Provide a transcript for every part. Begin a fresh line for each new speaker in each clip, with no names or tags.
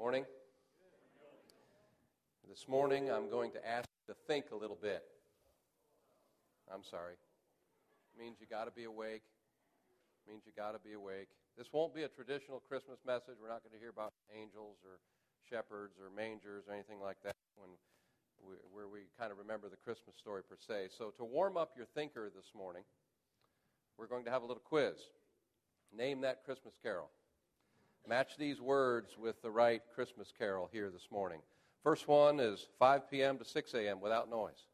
Morning. This morning I'm going to ask you to think a little bit. I'm sorry. It means you got to be awake. It means you got to be awake. This won't be a traditional Christmas message. We're not going to hear about angels or shepherds or mangers or anything like that when we, where we kind of remember the Christmas story per se. So to warm up your thinker this morning, we're going to have a little quiz. Name that Christmas carol. Match these words with the right Christmas carol here this morning. First one is 5 p.m. to 6 a.m. without noise.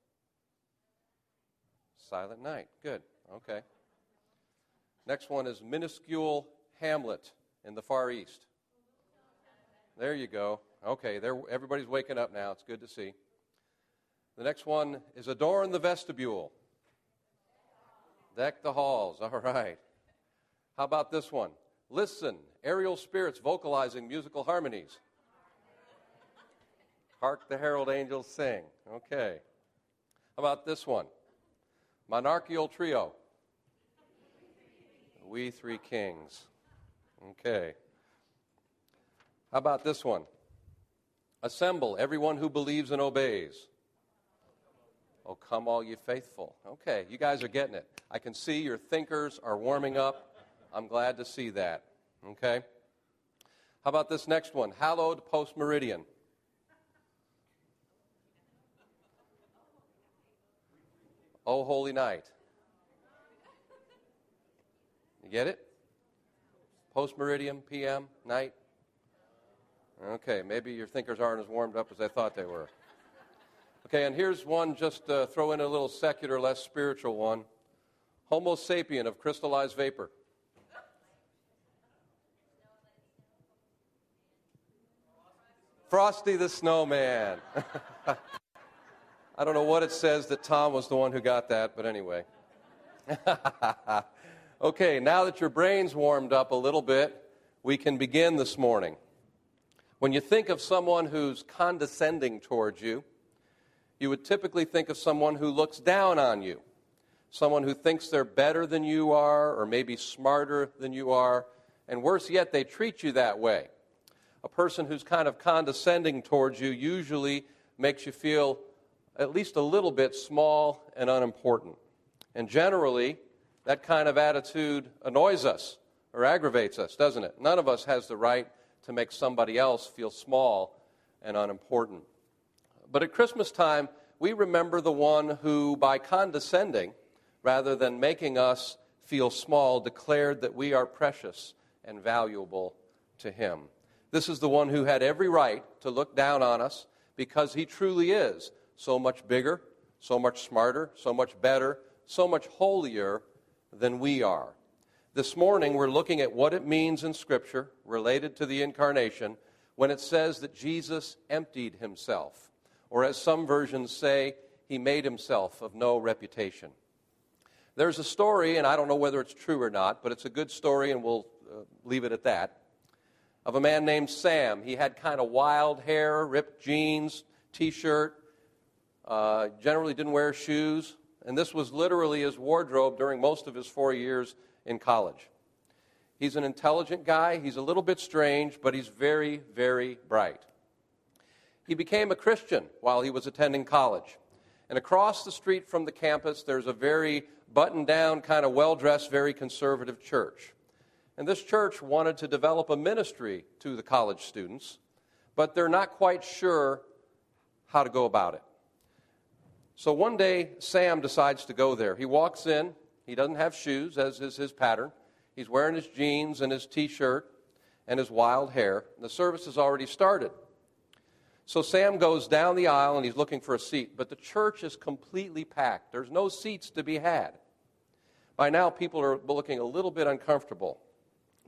Silent Night. Good. Okay. Next one is Minuscule Hamlet in the Far East. There you go. Okay, there, everybody's waking up now. It's good to see. The next one is Adorn the Vestibule. Deck the halls. All right. How about this one? Listen, aerial spirits vocalizing musical harmonies. Hark the herald angels sing. Okay. How about this one? Monarchical trio. We three kings. Okay. How about this one? Assemble everyone who believes and obeys. Oh, come, all ye faithful. Okay, you guys are getting it. I can see your thinkers are warming up. I'm glad to see that. Okay? How about this next one? Hallowed post meridian. Oh, holy night. You get it? Post meridian, PM, night. Okay, maybe your thinkers aren't as warmed up as I thought they were. Okay, and here's one, just uh, throw in a little secular, less spiritual one Homo sapien of crystallized vapor. Frosty the Snowman. I don't know what it says that Tom was the one who got that, but anyway. okay, now that your brain's warmed up a little bit, we can begin this morning. When you think of someone who's condescending towards you, you would typically think of someone who looks down on you, someone who thinks they're better than you are, or maybe smarter than you are, and worse yet, they treat you that way. A person who's kind of condescending towards you usually makes you feel at least a little bit small and unimportant. And generally, that kind of attitude annoys us or aggravates us, doesn't it? None of us has the right to make somebody else feel small and unimportant. But at Christmas time, we remember the one who, by condescending, rather than making us feel small, declared that we are precious and valuable to him. This is the one who had every right to look down on us because he truly is so much bigger, so much smarter, so much better, so much holier than we are. This morning, we're looking at what it means in Scripture related to the incarnation when it says that Jesus emptied himself or as some versions say, he made himself of no reputation. There's a story, and I don't know whether it's true or not, but it's a good story, and we'll uh, leave it at that, of a man named Sam. He had kind of wild hair, ripped jeans, t shirt, uh, generally didn't wear shoes, and this was literally his wardrobe during most of his four years in college. He's an intelligent guy, he's a little bit strange, but he's very, very bright. He became a Christian while he was attending college. And across the street from the campus, there's a very buttoned down, kind of well dressed, very conservative church. And this church wanted to develop a ministry to the college students, but they're not quite sure how to go about it. So one day, Sam decides to go there. He walks in, he doesn't have shoes, as is his pattern. He's wearing his jeans and his t shirt and his wild hair. The service has already started. So Sam goes down the aisle and he's looking for a seat, but the church is completely packed. There's no seats to be had. By now, people are looking a little bit uncomfortable,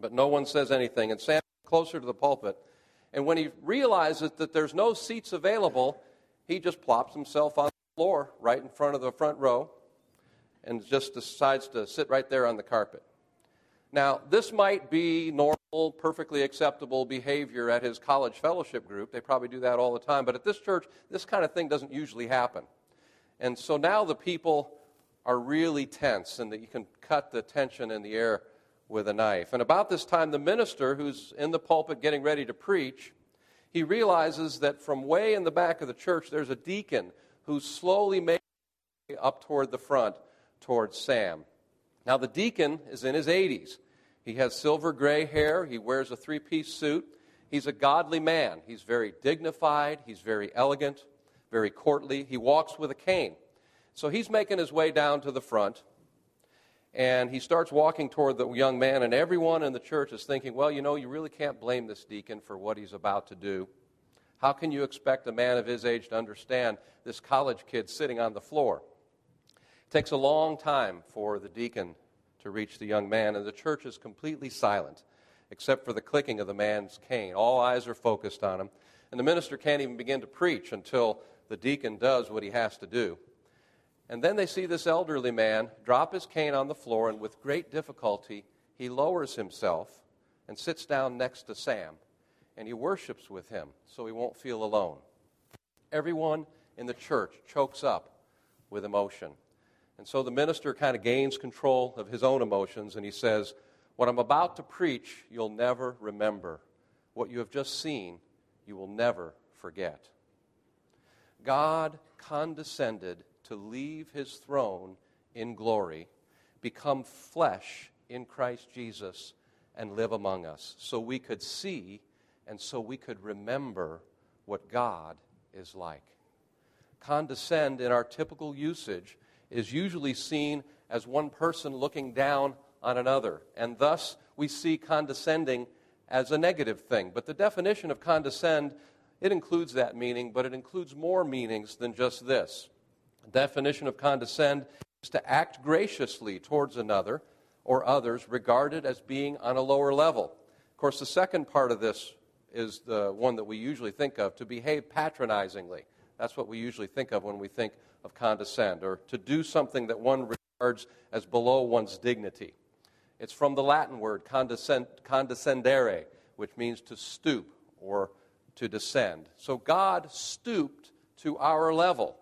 but no one says anything. And Sam closer to the pulpit. And when he realizes that there's no seats available, he just plops himself on the floor right in front of the front row and just decides to sit right there on the carpet. Now, this might be normal, perfectly acceptable behavior at his college fellowship group. They probably do that all the time. But at this church, this kind of thing doesn't usually happen. And so now the people are really tense, and that you can cut the tension in the air with a knife. And about this time, the minister, who's in the pulpit getting ready to preach, he realizes that from way in the back of the church, there's a deacon who's slowly making up toward the front, towards Sam. Now, the deacon is in his 80s. He has silver gray hair. He wears a three piece suit. He's a godly man. He's very dignified. He's very elegant, very courtly. He walks with a cane. So he's making his way down to the front. And he starts walking toward the young man, and everyone in the church is thinking, well, you know, you really can't blame this deacon for what he's about to do. How can you expect a man of his age to understand this college kid sitting on the floor? It takes a long time for the deacon to reach the young man, and the church is completely silent, except for the clicking of the man's cane. All eyes are focused on him, and the minister can't even begin to preach until the deacon does what he has to do. And then they see this elderly man drop his cane on the floor, and with great difficulty, he lowers himself and sits down next to Sam. And he worships with him so he won't feel alone. Everyone in the church chokes up with emotion. And so the minister kind of gains control of his own emotions, and he says, What I'm about to preach, you'll never remember. What you have just seen, you will never forget. God condescended to leave his throne in glory, become flesh in Christ Jesus, and live among us so we could see and so we could remember what God is like. Condescend in our typical usage is usually seen as one person looking down on another, and thus we see condescending as a negative thing. But the definition of condescend, it includes that meaning, but it includes more meanings than just this. The definition of condescend is to act graciously towards another or others regarded as being on a lower level. Of course, the second part of this is the one that we usually think of to behave patronizingly. That's what we usually think of when we think of condescend, or to do something that one regards as below one's dignity. It's from the Latin word condescend, condescendere, which means to stoop or to descend. So God stooped to our level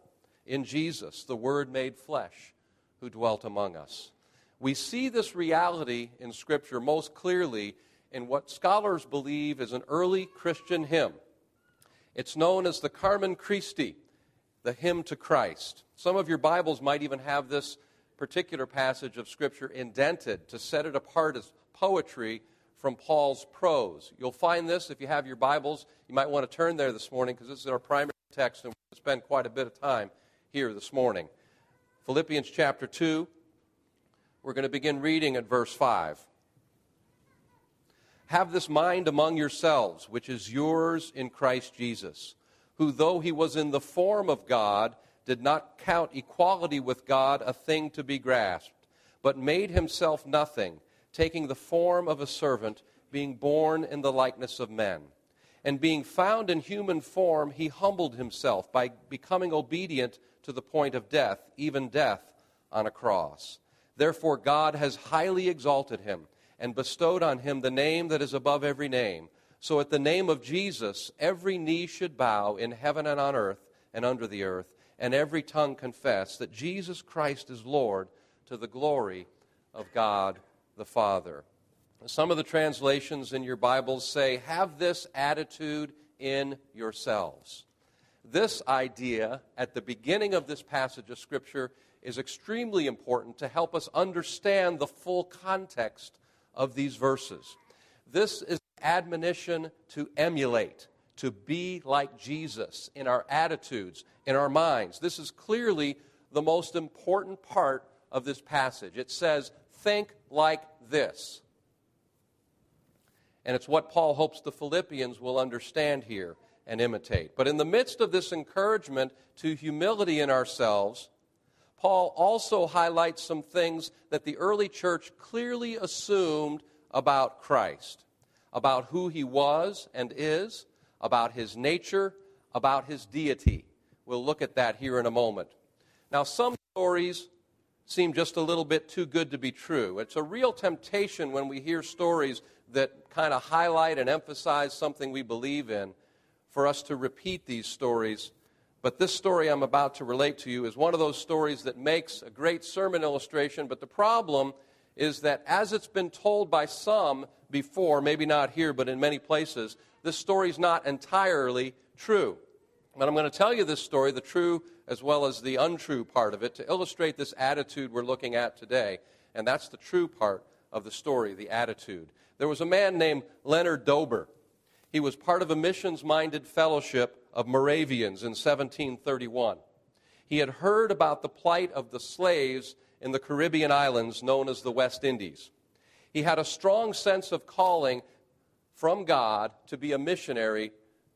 in Jesus, the Word made flesh, who dwelt among us. We see this reality in Scripture most clearly in what scholars believe is an early Christian hymn. It's known as the Carmen Christi, the hymn to Christ. Some of your Bibles might even have this particular passage of Scripture indented to set it apart as poetry from Paul's prose. You'll find this if you have your Bibles. You might want to turn there this morning because this is our primary text and we'll spend quite a bit of time here this morning. Philippians chapter 2, we're going to begin reading at verse 5. Have this mind among yourselves, which is yours in Christ Jesus, who, though he was in the form of God, did not count equality with God a thing to be grasped, but made himself nothing, taking the form of a servant, being born in the likeness of men. And being found in human form, he humbled himself by becoming obedient to the point of death, even death on a cross. Therefore, God has highly exalted him and bestowed on him the name that is above every name. So, at the name of Jesus, every knee should bow in heaven and on earth and under the earth, and every tongue confess that Jesus Christ is Lord to the glory of God the Father. Some of the translations in your Bibles say, Have this attitude in yourselves. This idea at the beginning of this passage of Scripture is extremely important to help us understand the full context of these verses. This is admonition to emulate, to be like Jesus in our attitudes, in our minds. This is clearly the most important part of this passage. It says, Think like this. And it's what Paul hopes the Philippians will understand here and imitate. But in the midst of this encouragement to humility in ourselves, Paul also highlights some things that the early church clearly assumed about Christ about who he was and is, about his nature, about his deity. We'll look at that here in a moment. Now, some stories seem just a little bit too good to be true. It's a real temptation when we hear stories that kind of highlight and emphasize something we believe in for us to repeat these stories. But this story I'm about to relate to you is one of those stories that makes a great sermon illustration. But the problem is that as it's been told by some before, maybe not here, but in many places, this story is not entirely true. But I'm going to tell you this story, the true as well as the untrue part of it, to illustrate this attitude we're looking at today. And that's the true part of the story, the attitude. There was a man named Leonard Dober. He was part of a missions minded fellowship of Moravians in 1731. He had heard about the plight of the slaves in the Caribbean islands known as the West Indies. He had a strong sense of calling from God to be a missionary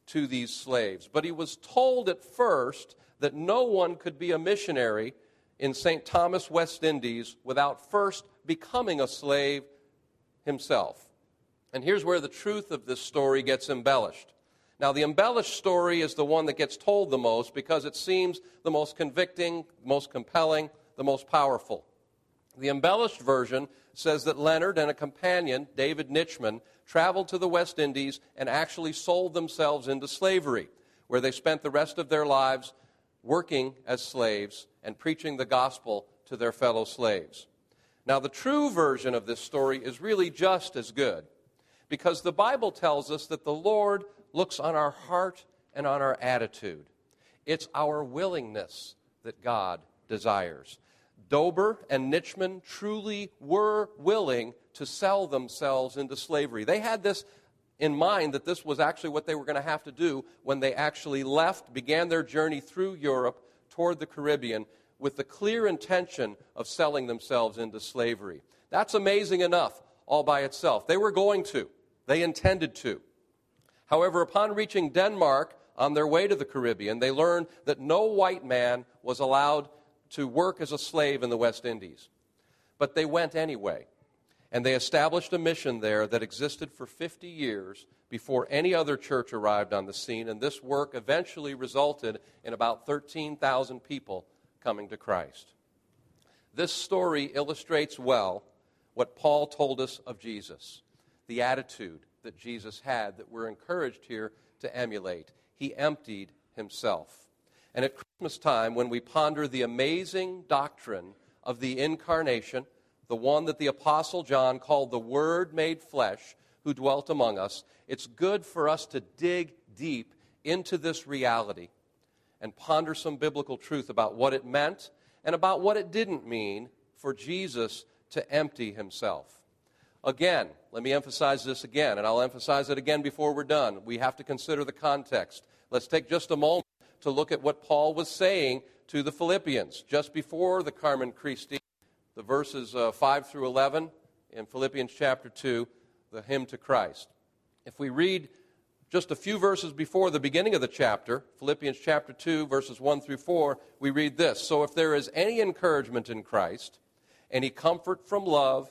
to these slaves. But he was told at first that no one could be a missionary in St. Thomas, West Indies, without first becoming a slave himself. And here's where the truth of this story gets embellished. Now, the embellished story is the one that gets told the most because it seems the most convicting, the most compelling, the most powerful. The embellished version says that Leonard and a companion, David Nitschmann, traveled to the West Indies and actually sold themselves into slavery, where they spent the rest of their lives working as slaves and preaching the gospel to their fellow slaves. Now, the true version of this story is really just as good because the Bible tells us that the Lord looks on our heart and on our attitude. It's our willingness that God desires. Dober and Nitschmann truly were willing to sell themselves into slavery. They had this in mind that this was actually what they were going to have to do when they actually left, began their journey through Europe toward the Caribbean with the clear intention of selling themselves into slavery. That's amazing enough all by itself. They were going to, they intended to. However, upon reaching Denmark on their way to the Caribbean, they learned that no white man was allowed to work as a slave in the West Indies. But they went anyway. And they established a mission there that existed for 50 years before any other church arrived on the scene. And this work eventually resulted in about 13,000 people coming to Christ. This story illustrates well what Paul told us of Jesus, the attitude that Jesus had that we're encouraged here to emulate. He emptied himself. And at Christmas time, when we ponder the amazing doctrine of the incarnation, the one that the Apostle John called the Word made flesh, who dwelt among us, it's good for us to dig deep into this reality and ponder some biblical truth about what it meant and about what it didn't mean for Jesus to empty himself. Again, let me emphasize this again, and I'll emphasize it again before we're done. We have to consider the context. Let's take just a moment to look at what Paul was saying to the Philippians just before the Carmen Christi the verses uh, 5 through 11 in Philippians chapter 2, the hymn to Christ. If we read just a few verses before the beginning of the chapter, Philippians chapter 2, verses 1 through 4, we read this So if there is any encouragement in Christ, any comfort from love,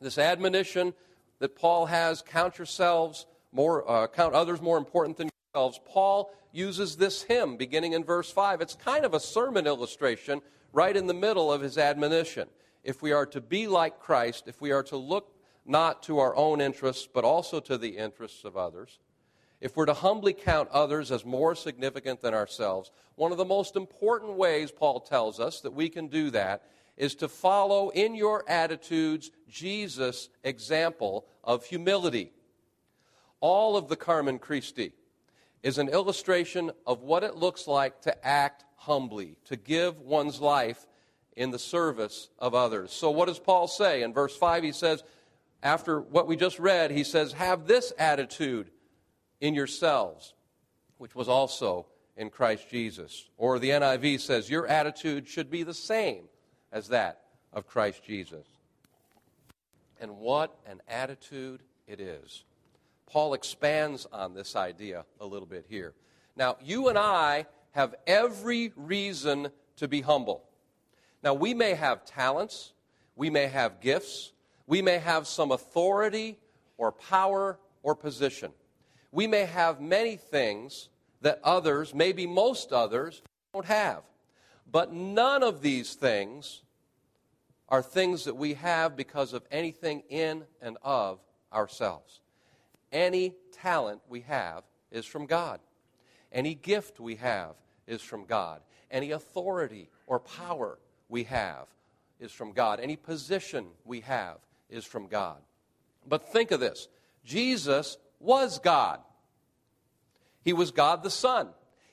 this admonition that Paul has count yourselves more, uh, count others more important than yourselves, Paul uses this hymn beginning in verse 5. It's kind of a sermon illustration right in the middle of his admonition if we are to be like Christ, if we are to look not to our own interests, but also to the interests of others, if we're to humbly count others as more significant than ourselves, one of the most important ways, Paul tells us, that we can do that is to follow in your attitudes Jesus' example of humility. All of the Carmen Christi is an illustration of what it looks like to act humbly, to give one's life in the service of others. So, what does Paul say? In verse 5, he says, after what we just read, he says, Have this attitude in yourselves, which was also in Christ Jesus. Or the NIV says, Your attitude should be the same as that of Christ Jesus. And what an attitude it is. Paul expands on this idea a little bit here. Now, you and I have every reason to be humble. Now, we may have talents, we may have gifts, we may have some authority or power or position. We may have many things that others, maybe most others, don't have. But none of these things are things that we have because of anything in and of ourselves. Any talent we have is from God. Any gift we have is from God. Any authority or power we have is from God. Any position we have is from God. But think of this Jesus was God. He was God the Son,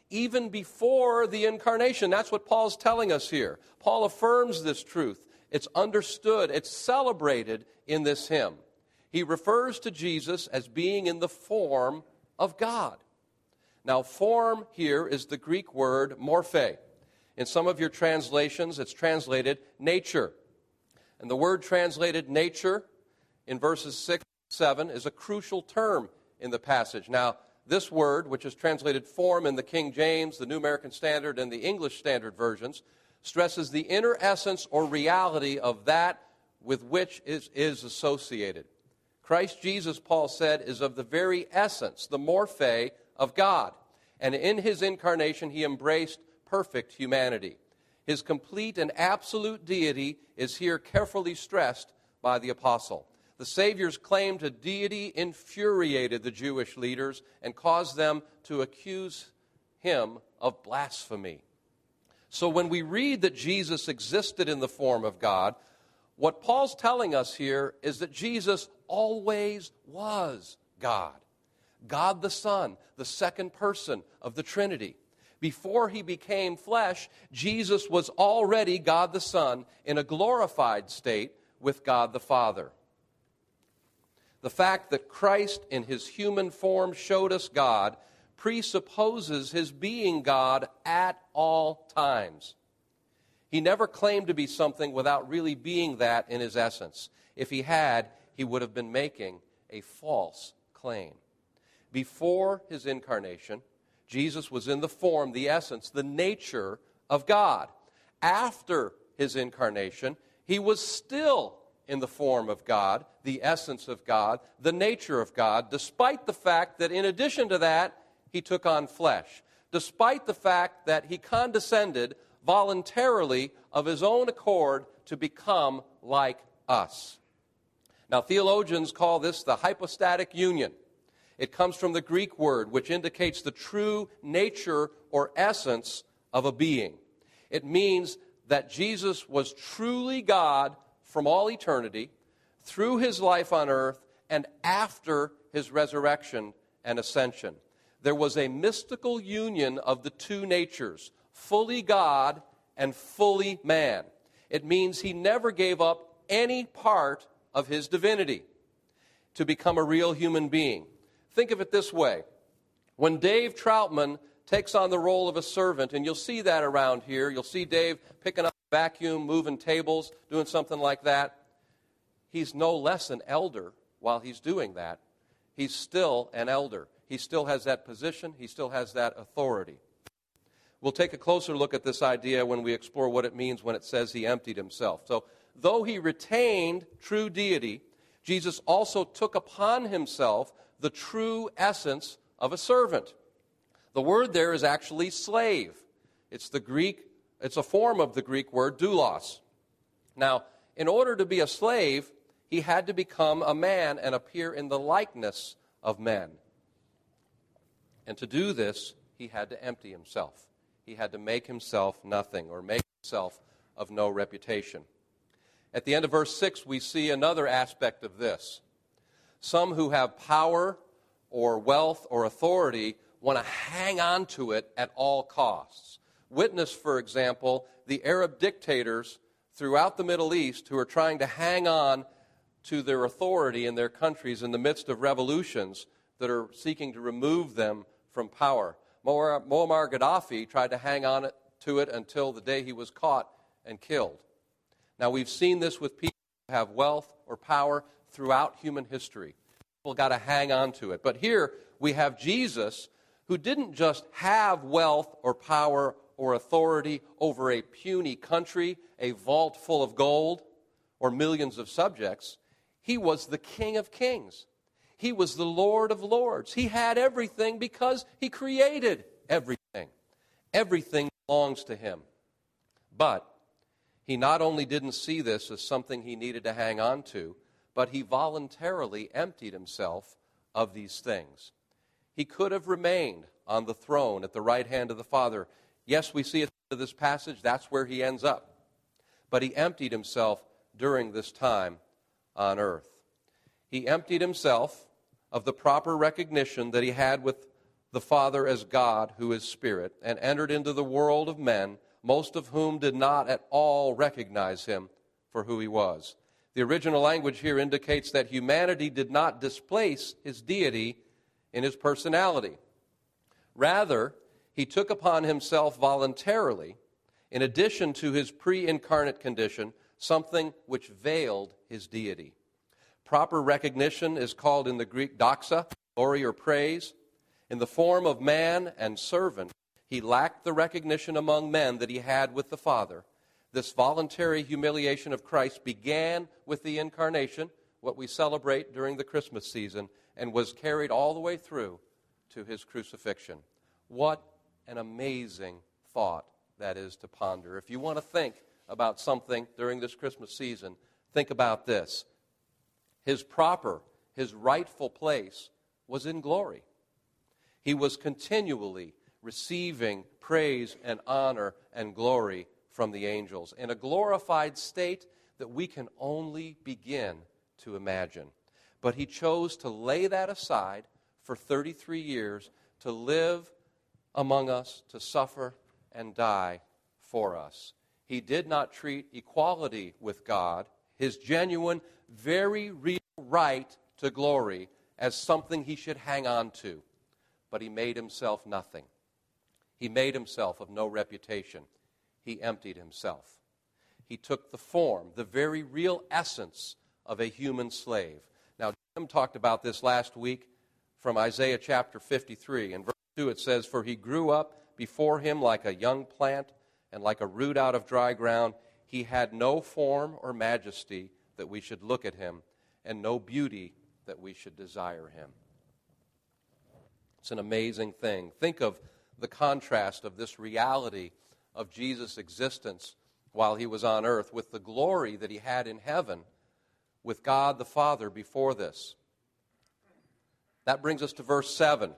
even before the incarnation. That's what Paul's telling us here. Paul affirms this truth. It's understood, it's celebrated in this hymn. He refers to Jesus as being in the form of God. Now, form here is the Greek word morphe. In some of your translations, it's translated nature. And the word translated nature in verses 6 7 is a crucial term in the passage. Now, this word, which is translated form in the King James, the New American Standard, and the English Standard versions, stresses the inner essence or reality of that with which is, is associated. Christ Jesus, Paul said, is of the very essence, the morphe of God. And in his incarnation, he embraced perfect humanity. His complete and absolute deity is here carefully stressed by the apostle. The Savior's claim to deity infuriated the Jewish leaders and caused them to accuse him of blasphemy. So when we read that Jesus existed in the form of God, what Paul's telling us here is that Jesus always was God. God the Son, the second person of the Trinity. Before he became flesh, Jesus was already God the Son in a glorified state with God the Father. The fact that Christ in his human form showed us God presupposes his being God at all times. He never claimed to be something without really being that in his essence. If he had, he would have been making a false claim. Before his incarnation, Jesus was in the form, the essence, the nature of God. After his incarnation, he was still in the form of God, the essence of God, the nature of God, despite the fact that in addition to that, he took on flesh, despite the fact that he condescended voluntarily of his own accord to become like us. Now, theologians call this the hypostatic union. It comes from the Greek word, which indicates the true nature or essence of a being. It means that Jesus was truly God from all eternity, through his life on earth, and after his resurrection and ascension. There was a mystical union of the two natures, fully God and fully man. It means he never gave up any part of his divinity to become a real human being. Think of it this way when Dave Troutman takes on the role of a servant, and you'll see that around here, you'll see Dave picking up vacuum, moving tables, doing something like that. He's no less an elder while he's doing that. He's still an elder. He still has that position, he still has that authority. We'll take a closer look at this idea when we explore what it means when it says he emptied himself. So, though he retained true deity, Jesus also took upon himself the true essence of a servant. The word there is actually slave. It's the Greek it's a form of the Greek word doulos. Now, in order to be a slave, he had to become a man and appear in the likeness of men. And to do this, he had to empty himself. He had to make himself nothing or make himself of no reputation. At the end of verse 6, we see another aspect of this. Some who have power or wealth or authority want to hang on to it at all costs. Witness, for example, the Arab dictators throughout the Middle East who are trying to hang on to their authority in their countries in the midst of revolutions that are seeking to remove them from power. Muammar Gaddafi tried to hang on to it until the day he was caught and killed. Now, we've seen this with people who have wealth or power throughout human history. People got to hang on to it. But here we have Jesus who didn't just have wealth or power or authority over a puny country, a vault full of gold, or millions of subjects. He was the King of Kings. he was the Lord of Lords. He had everything because he created everything. Everything belongs to him. But he not only didn't see this as something he needed to hang on to, but he voluntarily emptied himself of these things. He could have remained on the throne at the right hand of the Father. Yes, we see end of this passage, that's where he ends up. But he emptied himself during this time on earth. He emptied himself of the proper recognition that he had with the Father as God, who is Spirit, and entered into the world of men, most of whom did not at all recognize him for who he was. The original language here indicates that humanity did not displace his deity in his personality. Rather, he took upon himself voluntarily, in addition to his pre incarnate condition, something which veiled his deity. Proper recognition is called in the Greek doxa, glory or praise. In the form of man and servant, he lacked the recognition among men that he had with the Father this voluntary humiliation of Christ began with the incarnation, what we celebrate during the Christmas season, and was carried all the way through to his crucifixion. What an amazing thought that is to ponder. If you want to think about something during this Christmas season, think about this. His proper, his rightful place was in glory. He was continually receiving praise and honor and glory from the angels in a glorified state that we can only begin to imagine. But he chose to lay that aside for 33 years to live among us, to suffer and die for us. He did not treat equality with God, his genuine, very real right to glory, as something he should hang on to. But he made himself nothing. He made himself of no reputation he emptied himself. He took the form, the very real essence of a human slave. Now, Jim talked about this last week from Isaiah chapter 53. In verse 2, it says, For he grew up before him like a young plant and like a root out of dry ground. He had no form or majesty that we should look at him, and no beauty that we should desire him. It's an amazing thing. Think of the contrast of this reality of Jesus' existence while he was on earth with the glory that he had in heaven with God the Father before this. That brings us to verse 7.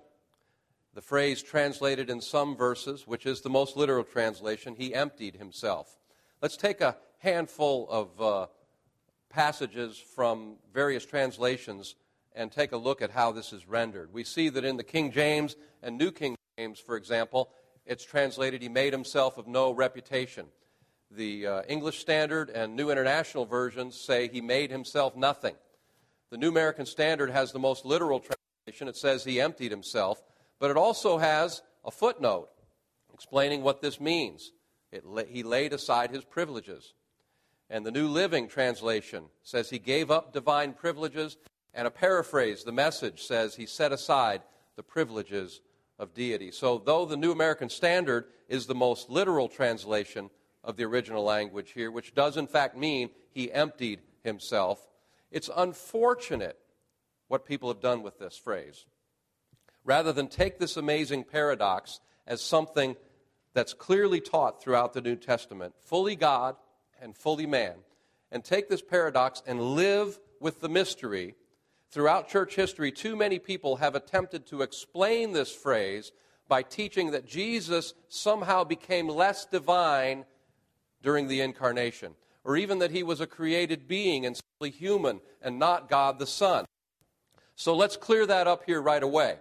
The phrase translated in some verses, which is the most literal translation, he emptied himself. Let's take a handful of uh, passages from various translations and take a look at how this is rendered. We see that in the King James and New King James, for example, it's translated, He made himself of no reputation. The uh, English Standard and New International versions say He made himself nothing. The New American Standard has the most literal translation. It says He emptied himself, but it also has a footnote explaining what this means. La- he laid aside his privileges. And the New Living Translation says he gave up divine privileges, and a paraphrase, the message says he set aside the privileges of deity. So, though the New American Standard is the most literal translation of the original language here, which does in fact mean he emptied himself, it's unfortunate what people have done with this phrase. Rather than take this amazing paradox as something that's clearly taught throughout the New Testament, fully God and fully man, and take this paradox and live with the mystery Throughout church history, too many people have attempted to explain this phrase by teaching that Jesus somehow became less divine during the incarnation, or even that he was a created being and simply human and not God the Son. So let's clear that up here right away.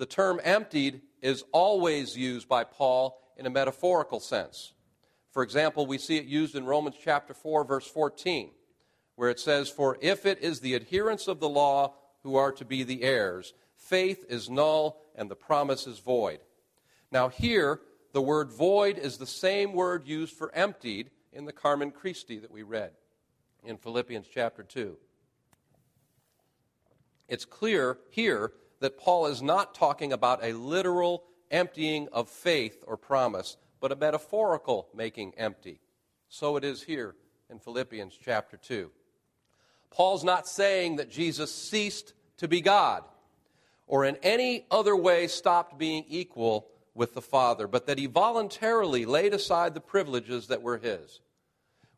The term emptied is always used by Paul in a metaphorical sense. For example, we see it used in Romans chapter 4 verse 14 where it says, For if it is the adherents of the law who are to be the heirs, faith is null and the promise is void. Now, here, the word void is the same word used for emptied in the Carmen Christi that we read in Philippians chapter 2. It's clear here that Paul is not talking about a literal emptying of faith or promise, but a metaphorical making empty. So it is here in Philippians chapter 2. Paul's not saying that Jesus ceased to be God, or in any other way stopped being equal with the Father, but that he voluntarily laid aside the privileges that were his.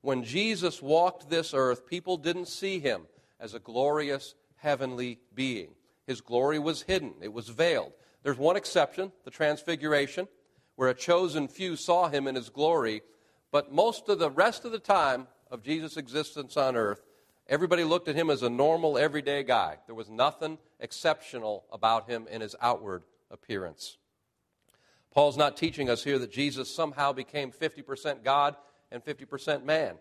When Jesus walked this earth, people didn't see him as a glorious heavenly being. His glory was hidden, it was veiled. There's one exception, the Transfiguration, where a chosen few saw him in his glory, but most of the rest of the time of Jesus' existence on earth, everybody looked at him as a normal, everyday guy. There was nothing exceptional about him in his outward appearance. Paul's not teaching us here that Jesus somehow became 50% God and 50% man,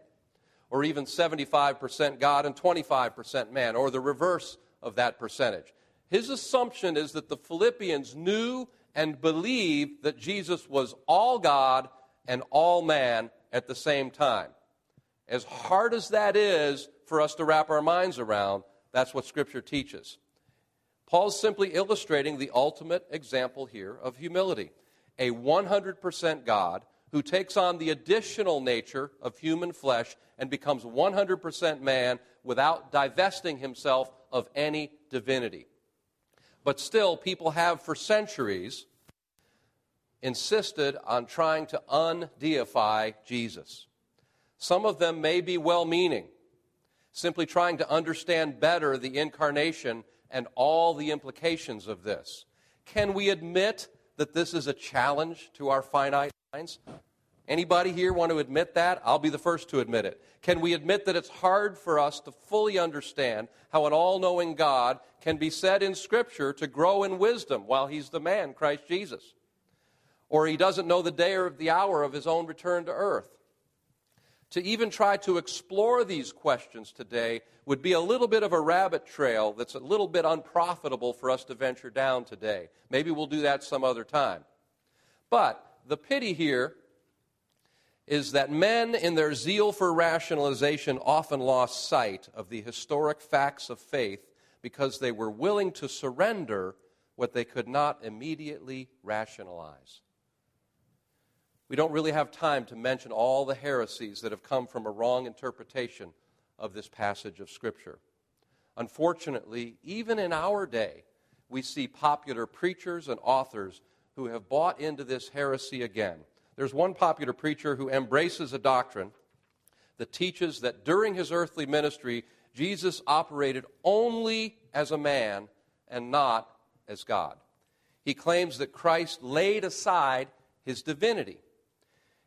or even 75% God and 25% man, or the reverse of that percentage. His assumption is that the Philippians knew and believed that Jesus was all God and all man at the same time. As hard as that is for us to wrap our minds around, that's what Scripture teaches. Paul's simply illustrating the ultimate example here of humility. A 100% God who takes on the additional nature of human flesh and becomes 100% man without divesting himself of any divinity. But still, people have for centuries insisted on trying to undeify Jesus. Some of them may be well meaning, simply trying to understand better the incarnation and all the implications of this. Can we admit that this is a challenge to our finite minds? Anybody here want to admit that? I'll be the first to admit it. Can we admit that it's hard for us to fully understand how an all knowing God can be said in Scripture to grow in wisdom while he's the man, Christ Jesus? Or he doesn't know the day or the hour of his own return to earth. To even try to explore these questions today would be a little bit of a rabbit trail that's a little bit unprofitable for us to venture down today. Maybe we'll do that some other time. But the pity here is that men, in their zeal for rationalization, often lost sight of the historic facts of faith because they were willing to surrender what they could not immediately rationalize. We don't really have time to mention all the heresies that have come from a wrong interpretation of this passage of Scripture. Unfortunately, even in our day, we see popular preachers and authors who have bought into this heresy again there's one popular preacher who embraces a doctrine that teaches that during his earthly ministry, Jesus operated only as a man and not as God. He claims that Christ laid aside his divinity.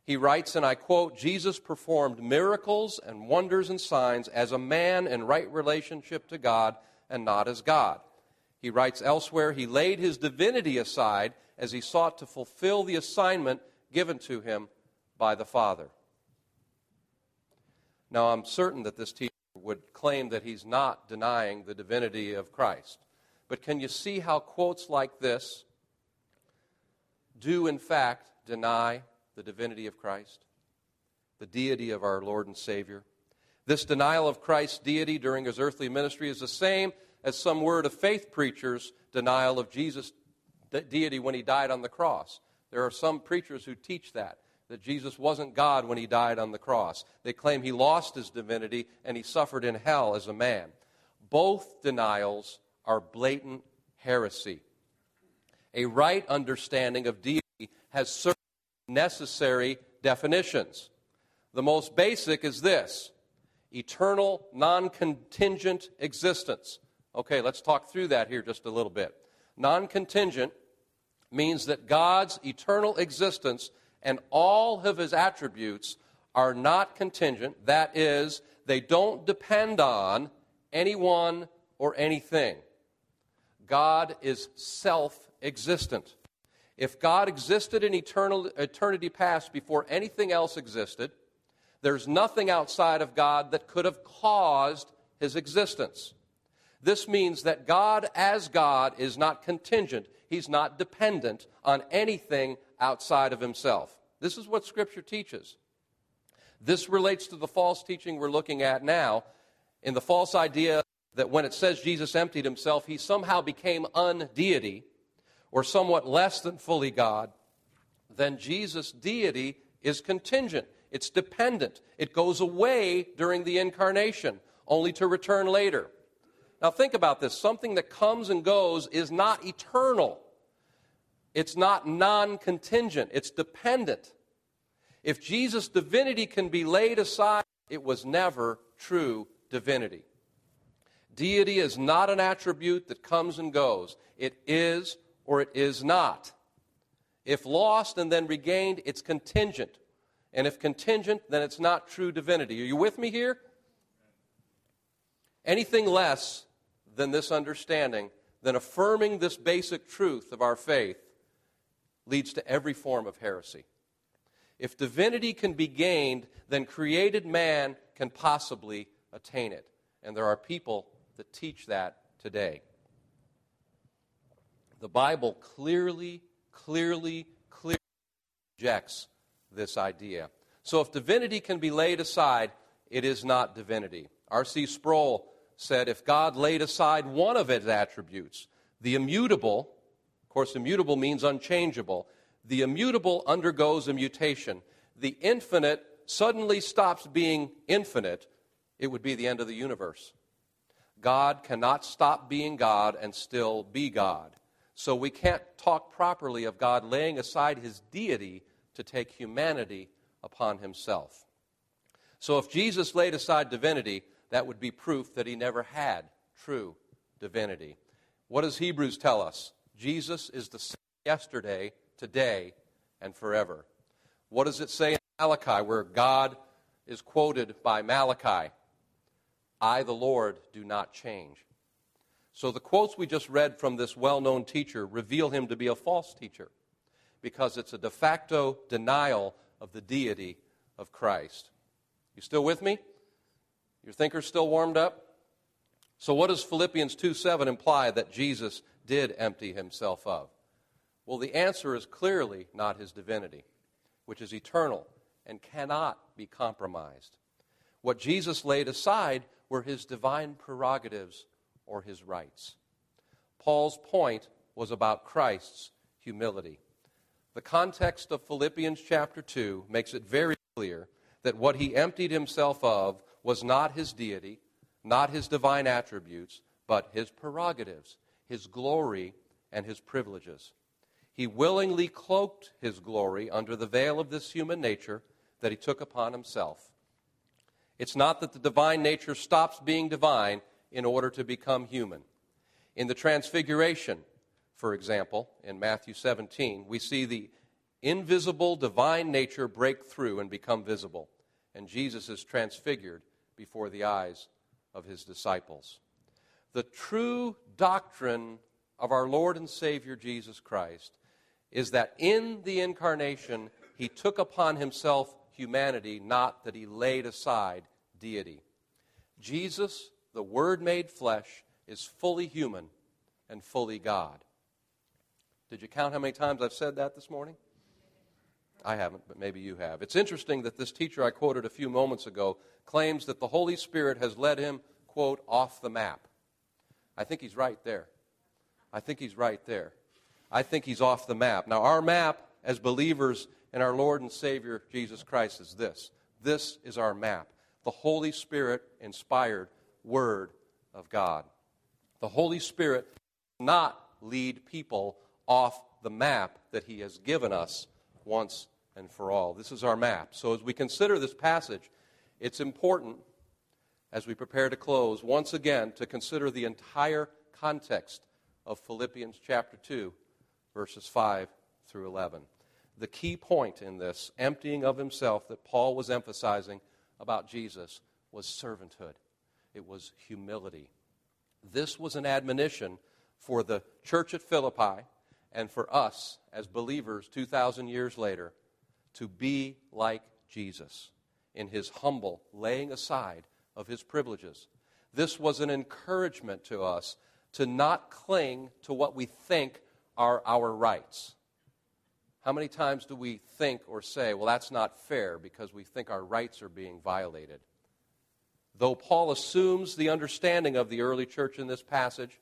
He writes, and I quote Jesus performed miracles and wonders and signs as a man in right relationship to God and not as God. He writes elsewhere, He laid his divinity aside as he sought to fulfill the assignment given to him by the Father. Now, I'm certain that this teacher would claim that he's not denying the divinity of Christ. But can you see how quotes like this do, in fact, deny the divinity of Christ, the deity of our Lord and Savior? This denial of Christ's deity during his earthly ministry is the same as some word of faith preachers' denial of Jesus' deity when he died on the cross. There are some preachers who teach that, that Jesus wasn't God when he died on the cross. They claim he lost his divinity and he suffered in hell as a man. Both denials are blatant heresy. A right understanding of deity has certain necessary definitions. The most basic is this eternal, non contingent existence. Okay, let's talk through that here just a little bit. Non contingent means that God's eternal existence and all of his attributes are not contingent. That is, they don't depend on anyone or anything. God is self existent. If God existed in eternal, eternity past before anything else existed, there's nothing outside of God that could have caused his existence. This means that God, as God, is not contingent. He's not dependent on anything outside of himself. This is what Scripture teaches. This relates to the false teaching we're looking at now in the false idea that when it says Jesus emptied himself, he somehow became undeity or somewhat less than fully God, then Jesus' deity is contingent. It's dependent. It goes away during the incarnation, only to return later. Now, think about this something that comes and goes is not eternal, it's not non contingent, it's dependent. If Jesus' divinity can be laid aside, it was never true divinity. Deity is not an attribute that comes and goes, it is or it is not. If lost and then regained, it's contingent. And if contingent, then it's not true divinity. Are you with me here? Anything less than this understanding, than affirming this basic truth of our faith, leads to every form of heresy. If divinity can be gained, then created man can possibly attain it. And there are people that teach that today. The Bible clearly, clearly, clearly rejects this idea. So if divinity can be laid aside, it is not divinity. R.C. Sproul said if God laid aside one of its attributes, the immutable, of course, immutable means unchangeable, the immutable undergoes a mutation. The infinite suddenly stops being infinite, it would be the end of the universe. God cannot stop being God and still be God. So we can't talk properly of God laying aside his deity to take humanity upon himself. So if Jesus laid aside divinity, that would be proof that he never had true divinity. What does Hebrews tell us? Jesus is the same yesterday, today, and forever. What does it say in Malachi, where God is quoted by Malachi? I, the Lord, do not change. So the quotes we just read from this well known teacher reveal him to be a false teacher because it's a de facto denial of the deity of Christ. You still with me? Your thinker's still warmed up? So, what does Philippians 2 7 imply that Jesus did empty himself of? Well, the answer is clearly not his divinity, which is eternal and cannot be compromised. What Jesus laid aside were his divine prerogatives or his rights. Paul's point was about Christ's humility. The context of Philippians chapter 2 makes it very clear that what he emptied himself of was not his deity, not his divine attributes, but his prerogatives, his glory, and his privileges. He willingly cloaked his glory under the veil of this human nature that he took upon himself. It's not that the divine nature stops being divine in order to become human. In the Transfiguration, for example, in Matthew 17, we see the invisible divine nature break through and become visible, and Jesus is transfigured before the eyes of his disciples. The true doctrine of our Lord and Savior Jesus Christ is that in the incarnation, he took upon himself humanity, not that he laid aside deity. Jesus, the Word made flesh, is fully human and fully God. Did you count how many times I've said that this morning? I haven't, but maybe you have. It's interesting that this teacher I quoted a few moments ago claims that the Holy Spirit has led him, quote, off the map. I think he's right there. I think he's right there. I think he's off the map. Now, our map as believers in our Lord and Savior Jesus Christ is this. This is our map the Holy Spirit inspired Word of God. The Holy Spirit not lead people off the map that He has given us once and for all. This is our map. So, as we consider this passage, it's important, as we prepare to close, once again to consider the entire context of Philippians chapter 2, verses 5 through 11. The key point in this emptying of himself that Paul was emphasizing about Jesus was servanthood, it was humility. This was an admonition for the church at Philippi and for us as believers 2,000 years later to be like Jesus in his humble laying aside of his privileges. This was an encouragement to us to not cling to what we think are our rights. How many times do we think or say, well, that's not fair because we think our rights are being violated? Though Paul assumes the understanding of the early church in this passage,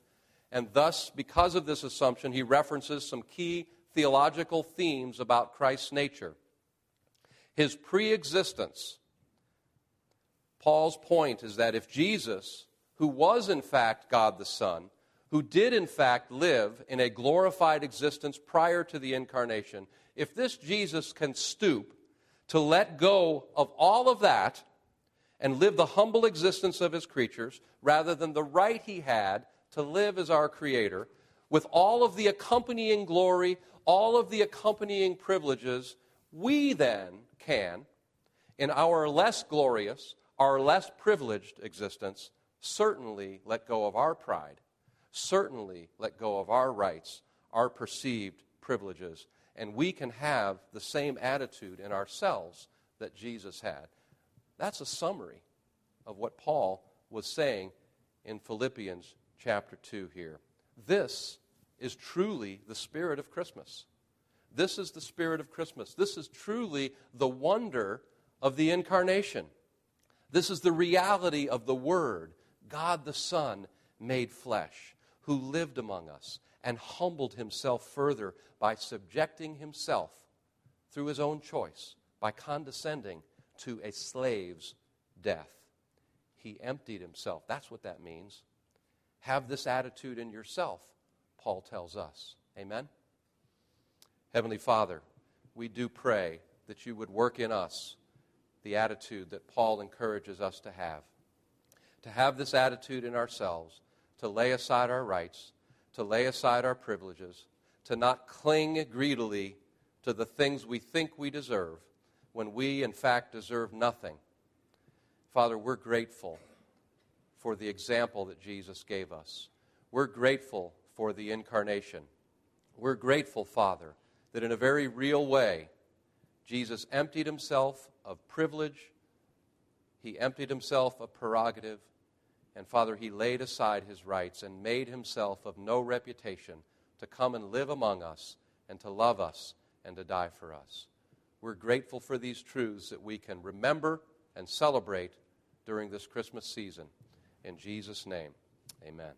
and thus, because of this assumption, he references some key theological themes about Christ's nature. His pre existence. Paul's point is that if Jesus, who was in fact God the Son, who did in fact live in a glorified existence prior to the incarnation, if this Jesus can stoop to let go of all of that and live the humble existence of his creatures rather than the right he had to live as our creator, with all of the accompanying glory, all of the accompanying privileges, we then can, in our less glorious, our less privileged existence, certainly let go of our pride, certainly let go of our rights, our perceived privileges, and we can have the same attitude in ourselves that Jesus had. That's a summary of what Paul was saying in Philippians chapter 2 here. This is truly the spirit of Christmas. This is the spirit of Christmas. This is truly the wonder of the incarnation. This is the reality of the Word, God the Son made flesh, who lived among us and humbled himself further by subjecting himself through his own choice, by condescending to a slave's death. He emptied himself. That's what that means. Have this attitude in yourself, Paul tells us. Amen? Heavenly Father, we do pray that you would work in us the attitude that Paul encourages us to have. To have this attitude in ourselves, to lay aside our rights, to lay aside our privileges, to not cling greedily to the things we think we deserve when we, in fact, deserve nothing. Father, we're grateful for the example that Jesus gave us. We're grateful for the incarnation. We're grateful, Father, that in a very real way, Jesus emptied himself of privilege, he emptied himself of prerogative, and Father, he laid aside his rights and made himself of no reputation to come and live among us and to love us and to die for us. We're grateful for these truths that we can remember and celebrate during this Christmas season. In Jesus' name, amen.